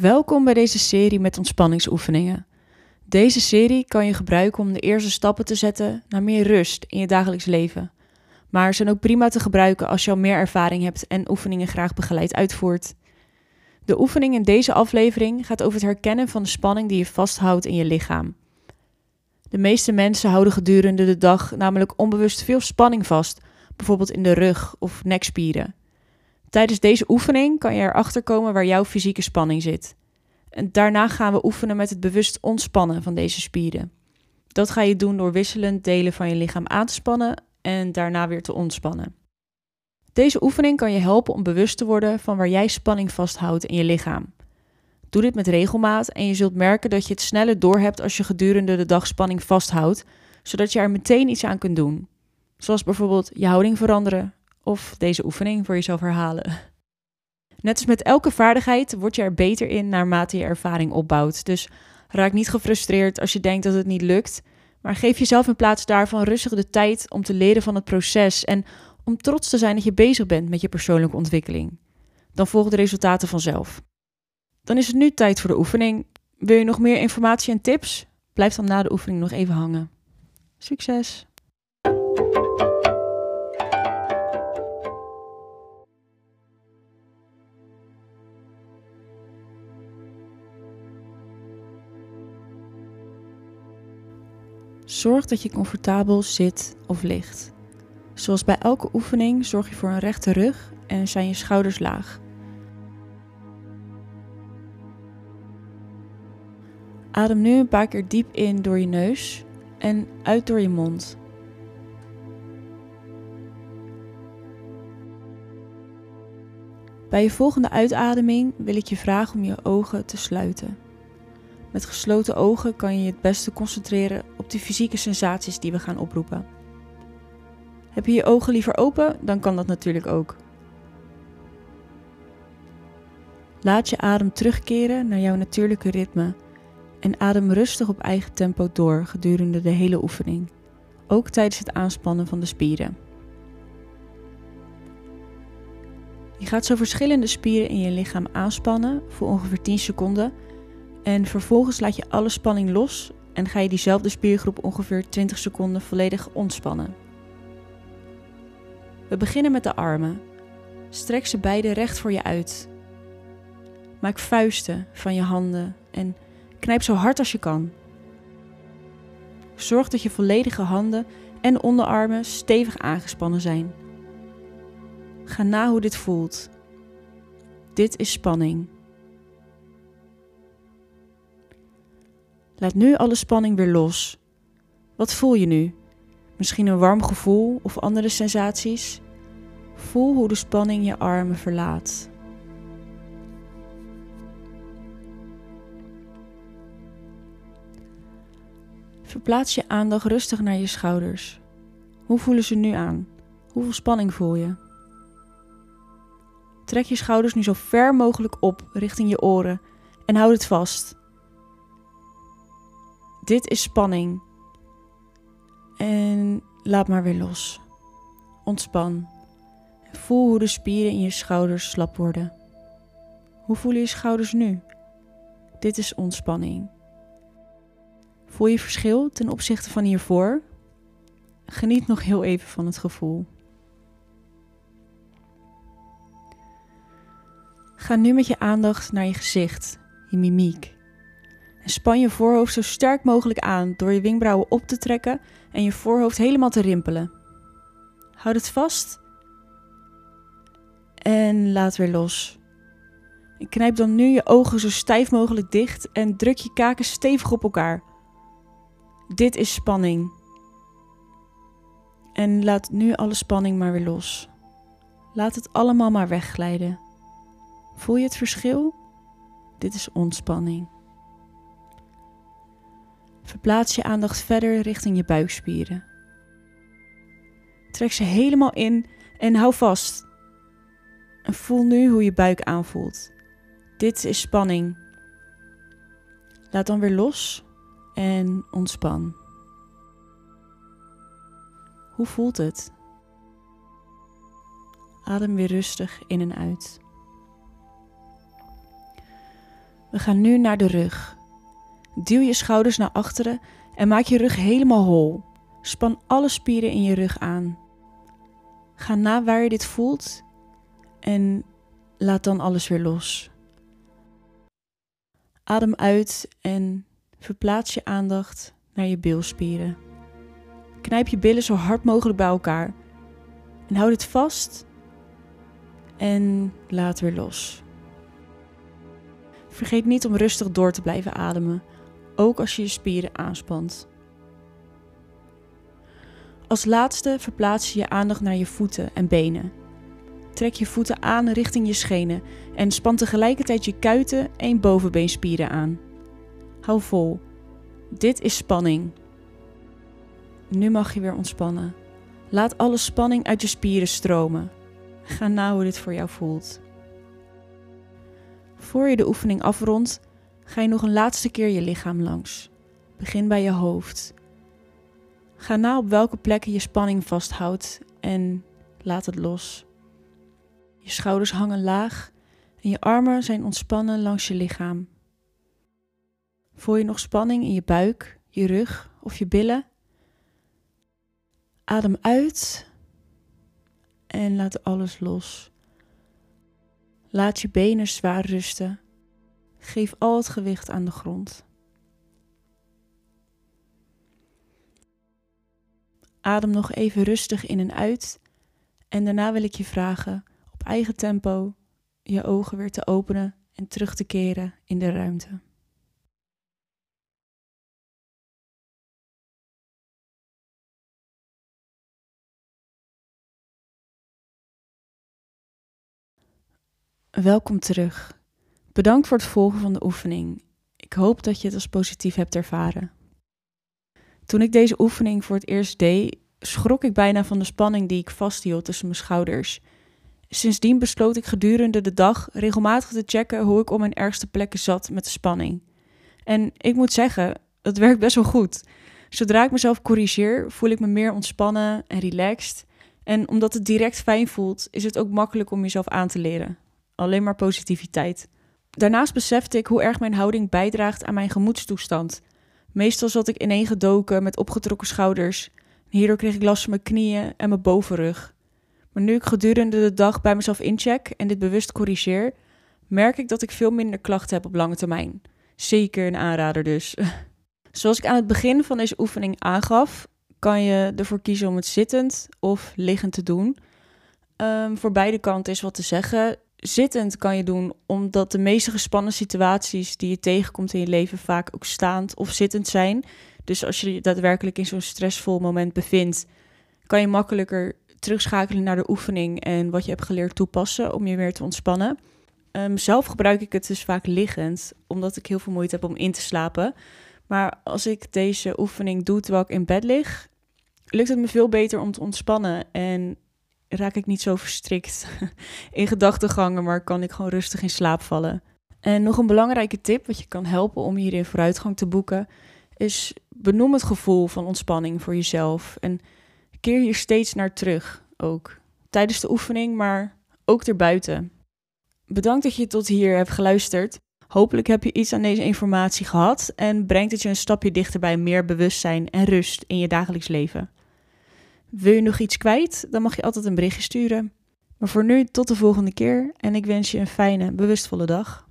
Welkom bij deze serie met ontspanningsoefeningen. Deze serie kan je gebruiken om de eerste stappen te zetten naar meer rust in je dagelijks leven. Maar zijn ook prima te gebruiken als je al meer ervaring hebt en oefeningen graag begeleid uitvoert. De oefening in deze aflevering gaat over het herkennen van de spanning die je vasthoudt in je lichaam. De meeste mensen houden gedurende de dag namelijk onbewust veel spanning vast, bijvoorbeeld in de rug of nekspieren. Tijdens deze oefening kan je erachter komen waar jouw fysieke spanning zit. En daarna gaan we oefenen met het bewust ontspannen van deze spieren. Dat ga je doen door wisselend delen van je lichaam aan te spannen en daarna weer te ontspannen. Deze oefening kan je helpen om bewust te worden van waar jij spanning vasthoudt in je lichaam. Doe dit met regelmaat en je zult merken dat je het sneller doorhebt als je gedurende de dag spanning vasthoudt, zodat je er meteen iets aan kunt doen. Zoals bijvoorbeeld je houding veranderen of deze oefening voor jezelf herhalen. Net als met elke vaardigheid word je er beter in naarmate je ervaring opbouwt. Dus raak niet gefrustreerd als je denkt dat het niet lukt, maar geef jezelf in plaats daarvan rustig de tijd om te leren van het proces en om trots te zijn dat je bezig bent met je persoonlijke ontwikkeling. Dan volgen de resultaten vanzelf. Dan is het nu tijd voor de oefening. Wil je nog meer informatie en tips? Blijf dan na de oefening nog even hangen. Succes! Zorg dat je comfortabel zit of ligt. Zoals bij elke oefening zorg je voor een rechte rug en zijn je schouders laag. Adem nu een paar keer diep in door je neus en uit door je mond. Bij je volgende uitademing wil ik je vragen om je ogen te sluiten. Met gesloten ogen kan je je het beste concentreren op de fysieke sensaties die we gaan oproepen. Heb je je ogen liever open, dan kan dat natuurlijk ook. Laat je adem terugkeren naar jouw natuurlijke ritme en adem rustig op eigen tempo door gedurende de hele oefening, ook tijdens het aanspannen van de spieren. Je gaat zo verschillende spieren in je lichaam aanspannen voor ongeveer 10 seconden en vervolgens laat je alle spanning los en ga je diezelfde spiergroep ongeveer 20 seconden volledig ontspannen. We beginnen met de armen. Strek ze beide recht voor je uit. Maak vuisten van je handen en knijp zo hard als je kan. Zorg dat je volledige handen en onderarmen stevig aangespannen zijn. Ga na hoe dit voelt. Dit is spanning. Laat nu alle spanning weer los. Wat voel je nu? Misschien een warm gevoel of andere sensaties? Voel hoe de spanning je armen verlaat. Verplaats je aandacht rustig naar je schouders. Hoe voelen ze nu aan? Hoeveel spanning voel je? Trek je schouders nu zo ver mogelijk op richting je oren en houd het vast. Dit is spanning. En laat maar weer los. Ontspan. Voel hoe de spieren in je schouders slap worden. Hoe voelen je schouders nu? Dit is ontspanning. Voel je verschil ten opzichte van hiervoor? Geniet nog heel even van het gevoel. Ga nu met je aandacht naar je gezicht, je mimiek. Span je voorhoofd zo sterk mogelijk aan door je wenkbrauwen op te trekken en je voorhoofd helemaal te rimpelen. Houd het vast en laat weer los. Knijp dan nu je ogen zo stijf mogelijk dicht en druk je kaken stevig op elkaar. Dit is spanning. En laat nu alle spanning maar weer los. Laat het allemaal maar wegglijden. Voel je het verschil? Dit is ontspanning. Verplaats je aandacht verder richting je buikspieren. Trek ze helemaal in en hou vast. En voel nu hoe je buik aanvoelt. Dit is spanning. Laat dan weer los en ontspan. Hoe voelt het? Adem weer rustig in en uit. We gaan nu naar de rug. Duw je schouders naar achteren en maak je rug helemaal hol. Span alle spieren in je rug aan. Ga na waar je dit voelt en laat dan alles weer los. Adem uit en verplaats je aandacht naar je bilspieren. Knijp je billen zo hard mogelijk bij elkaar en houd het vast en laat weer los. Vergeet niet om rustig door te blijven ademen, ook als je je spieren aanspant. Als laatste verplaats je je aandacht naar je voeten en benen. Trek je voeten aan richting je schenen en span tegelijkertijd je kuiten en bovenbeenspieren aan. Hou vol. Dit is spanning. Nu mag je weer ontspannen. Laat alle spanning uit je spieren stromen. Ga na hoe dit voor jou voelt. Voor je de oefening afrondt, ga je nog een laatste keer je lichaam langs. Begin bij je hoofd. Ga na op welke plekken je spanning vasthoudt en laat het los. Je schouders hangen laag en je armen zijn ontspannen langs je lichaam. Voel je nog spanning in je buik, je rug of je billen? Adem uit en laat alles los. Laat je benen zwaar rusten. Geef al het gewicht aan de grond. Adem nog even rustig in en uit. En daarna wil ik je vragen op eigen tempo je ogen weer te openen en terug te keren in de ruimte. Welkom terug. Bedankt voor het volgen van de oefening. Ik hoop dat je het als positief hebt ervaren. Toen ik deze oefening voor het eerst deed, schrok ik bijna van de spanning die ik vasthield tussen mijn schouders. Sindsdien besloot ik gedurende de dag regelmatig te checken hoe ik op mijn ergste plekken zat met de spanning. En ik moet zeggen, dat werkt best wel goed. Zodra ik mezelf corrigeer, voel ik me meer ontspannen en relaxed. En omdat het direct fijn voelt, is het ook makkelijk om jezelf aan te leren. Alleen maar positiviteit. Daarnaast besefte ik hoe erg mijn houding bijdraagt aan mijn gemoedstoestand. Meestal zat ik ineengedoken met opgetrokken schouders. Hierdoor kreeg ik last van mijn knieën en mijn bovenrug. Maar nu ik gedurende de dag bij mezelf incheck en dit bewust corrigeer, merk ik dat ik veel minder klachten heb op lange termijn. Zeker een aanrader dus. Zoals ik aan het begin van deze oefening aangaf, kan je ervoor kiezen om het zittend of liggend te doen. Um, voor beide kanten is wat te zeggen zittend kan je doen, omdat de meeste gespannen situaties die je tegenkomt in je leven vaak ook staand of zittend zijn. Dus als je je daadwerkelijk in zo'n stressvol moment bevindt, kan je makkelijker terugschakelen naar de oefening en wat je hebt geleerd toepassen om je weer te ontspannen. Um, zelf gebruik ik het dus vaak liggend, omdat ik heel veel moeite heb om in te slapen. Maar als ik deze oefening doe terwijl ik in bed lig, lukt het me veel beter om te ontspannen en raak ik niet zo verstrikt in gedachtegangen, maar kan ik gewoon rustig in slaap vallen. En nog een belangrijke tip wat je kan helpen om hierin vooruitgang te boeken, is benoem het gevoel van ontspanning voor jezelf en keer hier steeds naar terug ook. Tijdens de oefening, maar ook erbuiten. Bedankt dat je tot hier hebt geluisterd. Hopelijk heb je iets aan deze informatie gehad en brengt het je een stapje dichter bij meer bewustzijn en rust in je dagelijks leven. Wil je nog iets kwijt? Dan mag je altijd een berichtje sturen. Maar voor nu tot de volgende keer en ik wens je een fijne, bewustvolle dag.